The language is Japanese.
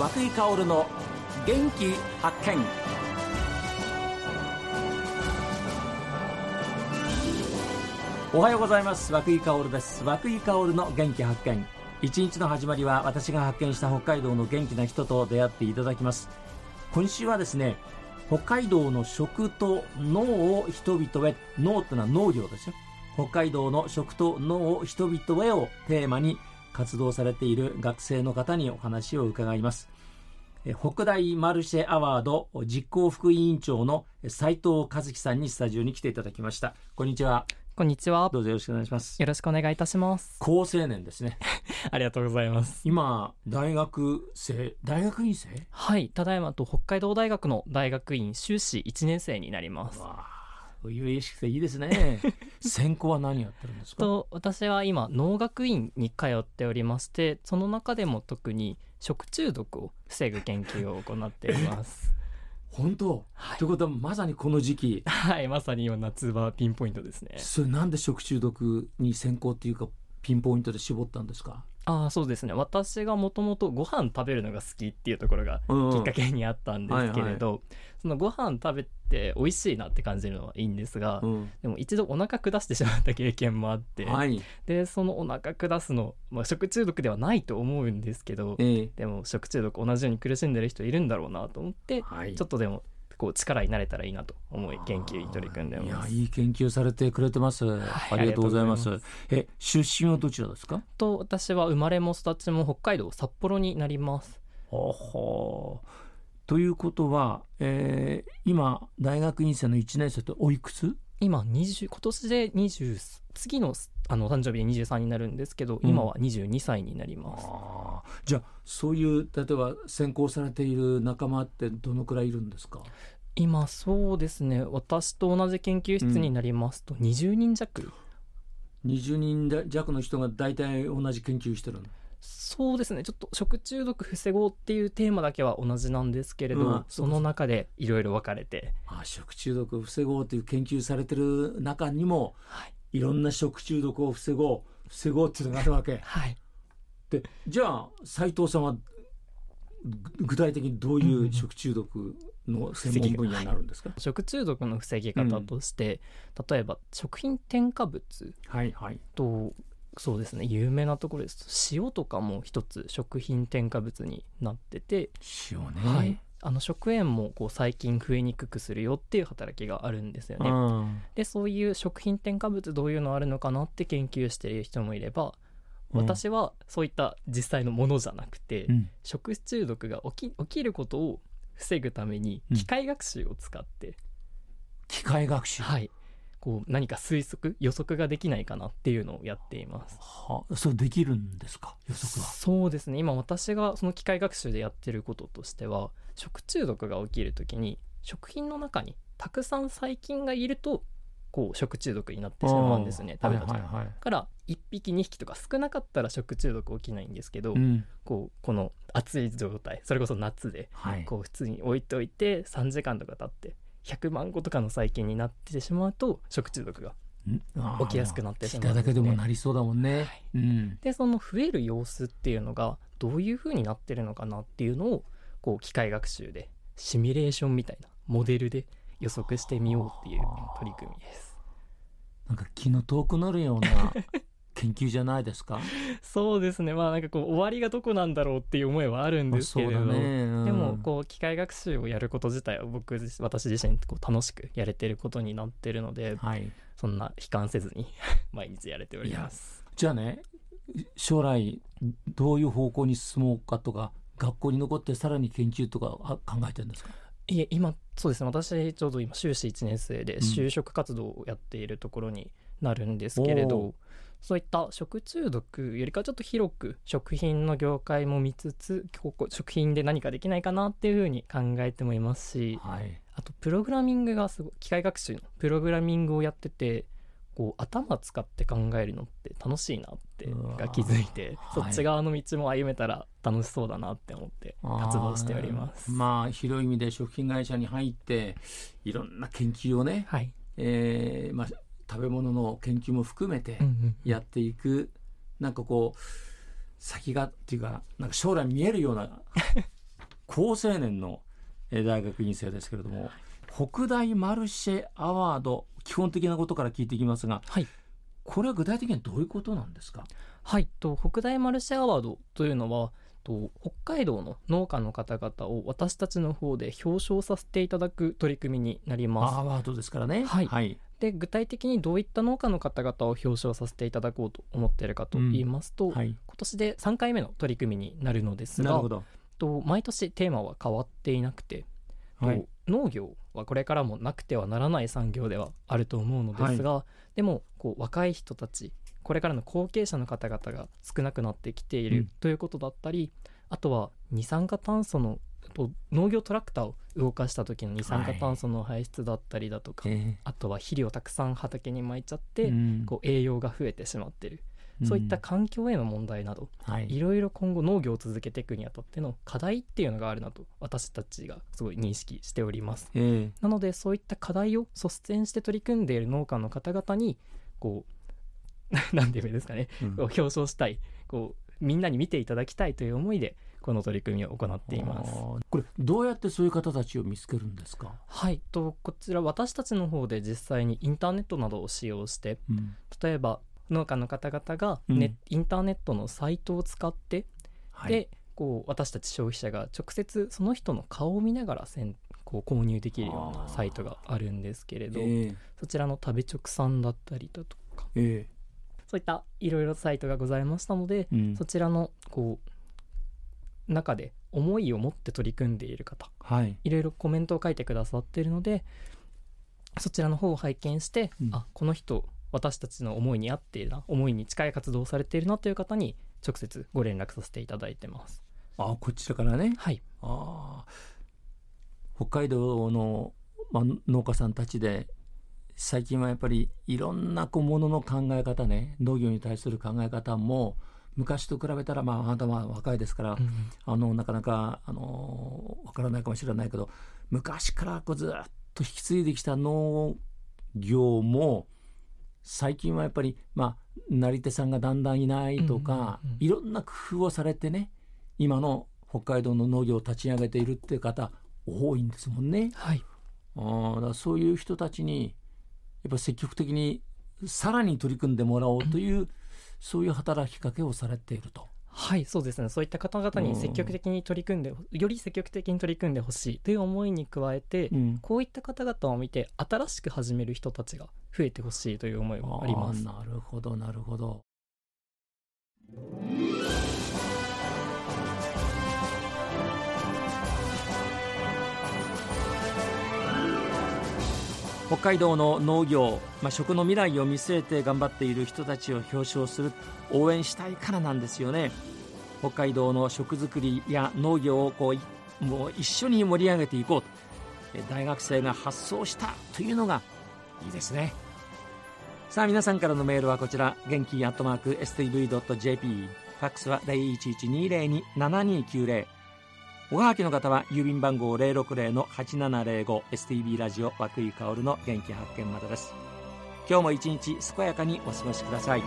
和久井薫の元気発見。おはようございます。和久井薫です。和久井薫の元気発見。一日の始まりは私が発見した北海道の元気な人と出会っていただきます。今週はですね北海道の食と農を人々へ農というのは農業ですよ。北海道の食と農を人々へをテーマに活動されている学生の方にお話を伺います北大マルシェアワード実行副委員長の斉藤和樹さんにスタジオに来ていただきましたこんにちはこんにちは。どうぞよろしくお願いします。よろしくお願いいたします。高青年ですね。ありがとうございます。今、大学生、大学院生？はい、ただいまと北海道大学の大学院修士1年生になります。初々しくていいですね。専攻は何やってるんですか？と私は今農学院に通っておりましてその中でも特に食中毒を防ぐ研究を行っています。本当、はい。ということはまさにこの時期、はいまさに今夏場ピンポイントですね。それなんで食中毒に専攻っていうかピンポイントで絞ったんですか？ああそうですね。私がもともとご飯食べるのが好きっていうところがうん。きっかけにあったんですけれど、そのご飯食べて美味しいなって感じるのはいいんですが、うん。でも一度お腹下してしまった経験もあって、はい、でそのお腹下すの、まあ、食中毒ではないと思うんですけどええ。でも食中毒同じように苦しんでる人いるんだろうなと思ってはい。ちょっとでもこう力になれたらいいなと思い研究に取り組んでいやます。いい研究されてくれてます、ありがとうございます。え出身はどちらですか？と私は生まれも育ちも北海道札幌になります。ほほということは、えー今大学院生の1年生っておいくつ？今20今年で20次のあの誕生日で23になるんですけど、うん。今は22歳になります。あー。じゃあそういう例えば専攻されている仲間ってどのくらいいるんですか？今そうですね。私と同じ研究室になりますと20人弱、20人弱の人が大体同じ研究してるの？そうですね。ちょっと食中毒防ごうっていうテーマだけは同じなんですけれど、うん。その中でいろいろ分かれて、あ食中毒を防ごうという研究されてる中にもはいいろんな食中毒を防ごう防ごうっていうのがあるわけ。はい、でじゃあ斉藤さんはぐ具体的にどういう食中毒の専門分野になるんですか、食中毒の防ぎ方として、例えば食品添加物。はいはい。とそうですね。有名なところですと塩とかも一つ食品添加物になってて、塩ね、はい、あの食塩もこう細菌増えにくくするよっていう働きがあるんですよね。うん。でそういう食品添加物どういうのあるのかなって研究している人もいればうん。私はそういった実際のものじゃなくて、うん。食中毒が起き起きることを防ぐためにうん。機械学習を使って、機械学習。はいこう何か推測予測ができないかなっていうのをやっています。はそうできるんですか？予測は。そうですね。今私がその機械学習でやってることとしては食中毒が起きる時に食品の中にたくさん細菌がいるとこう食中毒になってしまうんですね食べた時、はいはいから1匹2匹とか少なかったら食中毒起きないんですけど、うん。こうこの暑い状態それこそ夏ではい。こう普通に置いておいて3時間とか経って100万個とかの細菌になってしまうと食中毒が起きやすくなってしまうねだけでもなりそうだもんね、はい。うん。でその増える様子っていうのがどういう風になってるのかなっていうのをこう機械学習でシミュレーションみたいなモデルで予測してみようっていう取り組みです。なんか気の遠くなるような研究じゃないですか？そうですね。まあなんかこう終わりがどこなんだろうっていう思いはあるんですけれど、ね、うん。でもこう機械学習をやること自体は僕自私自身こう楽しくやれてることになってるのではい。そんな悲観せずに 毎日やれております。じゃあね将来どういう方向に進もうかとか学校に残ってさらに研究とかあ考えてるんですか？いえ今そうですね。私ちょうど今修士1年生でん就職活動をやっているところになるんですけれど、おーそういった食中毒よりかちょっと広く食品の業界も見つつここ食品で何かできないかなっていうふうに考えてもいますしはい。あとプログラミングがすごい機械学習のプログラミングをやっててこう頭使って考えるのって楽しいなってが気づいてそはい。っち側の道も歩めたら楽しそうだなって思って活動しております。まあ広い意味で食品会社に入っていろんな研究をね、はい、えーまあ、食べ物の研究も含めてうんうんやっていく、なんかこう先がっていうかなんか将来見えるような 高青年のえー大学院生ですけれども、北大マルシェアワード基本的なことから聞いていきますがはい。これは具体的にはどういうことなんですか？はい。と北大マルシェアワードというのはと北海道の農家の方々を私たちの方で表彰させていただく取り組みになります。アワードですからね。はい。はい、で具体的にどういった農家の方々を表彰させていただこうと思っているかと言いますと、はい、今年で3回目の取り組みになるのですがと毎年テーマは変わっていなくて、とはい。農業はこれからもなくてはならない産業ではあると思うのですが、でもこう若い人たちこれからの後継者の方々が少なくなってきているうん。ということだったり、あとは二酸化炭素のと農業トラクターを動かした時の二酸化炭素の排出だったりだとか、えあとは肥料たくさん畑に撒いちゃっーて、うん。こう栄養が増えてしまっている、そういった環境への問題などはい。いろいろ今後農業を続けていくにあたっての課題っていうのがあるなと私たちがすごい認識しております。えなのでそういった課題を率先して取り組んでいる農家の方々にこう 何て言うんですかね、ーうん。表彰したい。こうみんなに見ていただきたいという思いでこの取り組みを行っています。これどうやってそういう方たちを見つけるんですか、はい。とこちら私たちの方で実際にインターネットなどを使用して例えば農家の方々がネ、うん。インターネットのサイトを使ってはい、でこう私たち消費者が直接その人の顔を見ながらせんこう購入できるようなサイトがあるんですけれどえーそちらの食べ直さんだったりだとかえそういったいろいろサイトがございましたので、ーうん。そちらのこう中で思いを持って取り組んでいる方はい。いろいろコメントを書いてくださっているのでそちらの方を拝見して、うん。あこの人私たちの思いに合っているな思いに近い活動をされているなという方に直接ご連絡させていただいてます。あこちらからね？はい、あー。北海道の、まあ、農家さんたちで最近はやっぱりいろんなこうものの考え方ね農業に対する考え方も昔と比べたらまああなたは若いですから、うんあのなかなかあのわからないかもしれないけど昔からこうずっと引き継いできた農業も最近はやっぱりまあなり手さんがだんだんいないとか、うんうんうんいろんな工夫をされてね今の北海道の農業を立ち上げているっていう方多いんですもんね。はい。あーだそういう人たちにやっぱ積極的にさらに取り組んでもらおうという、そういう働きかけをされていると。はい、そうですね。そういった方々に積極的に取り組んで、より積極的に取り組んでほしいという思いに加えて、うんこういった方々を見て、新しく始める人たちが増えてほしいという思いもあります。なるほどなるほど北海道の農業、まあ、食の未来を見据えて頑張っている人たちを表彰する応援したいからなんですよね。北海道の食作りや農業をこうもう一緒に盛り上げていこう。と大学生が発想したというのがいいですね。さあ皆さんからのメールはこちら。元気アットマーク STV.jp ファックスは0112027290おはがきの方は郵便番号060-8705 STB ラジオ和久井薫の元気発見までです。今日も一日健やかにお過ごしください。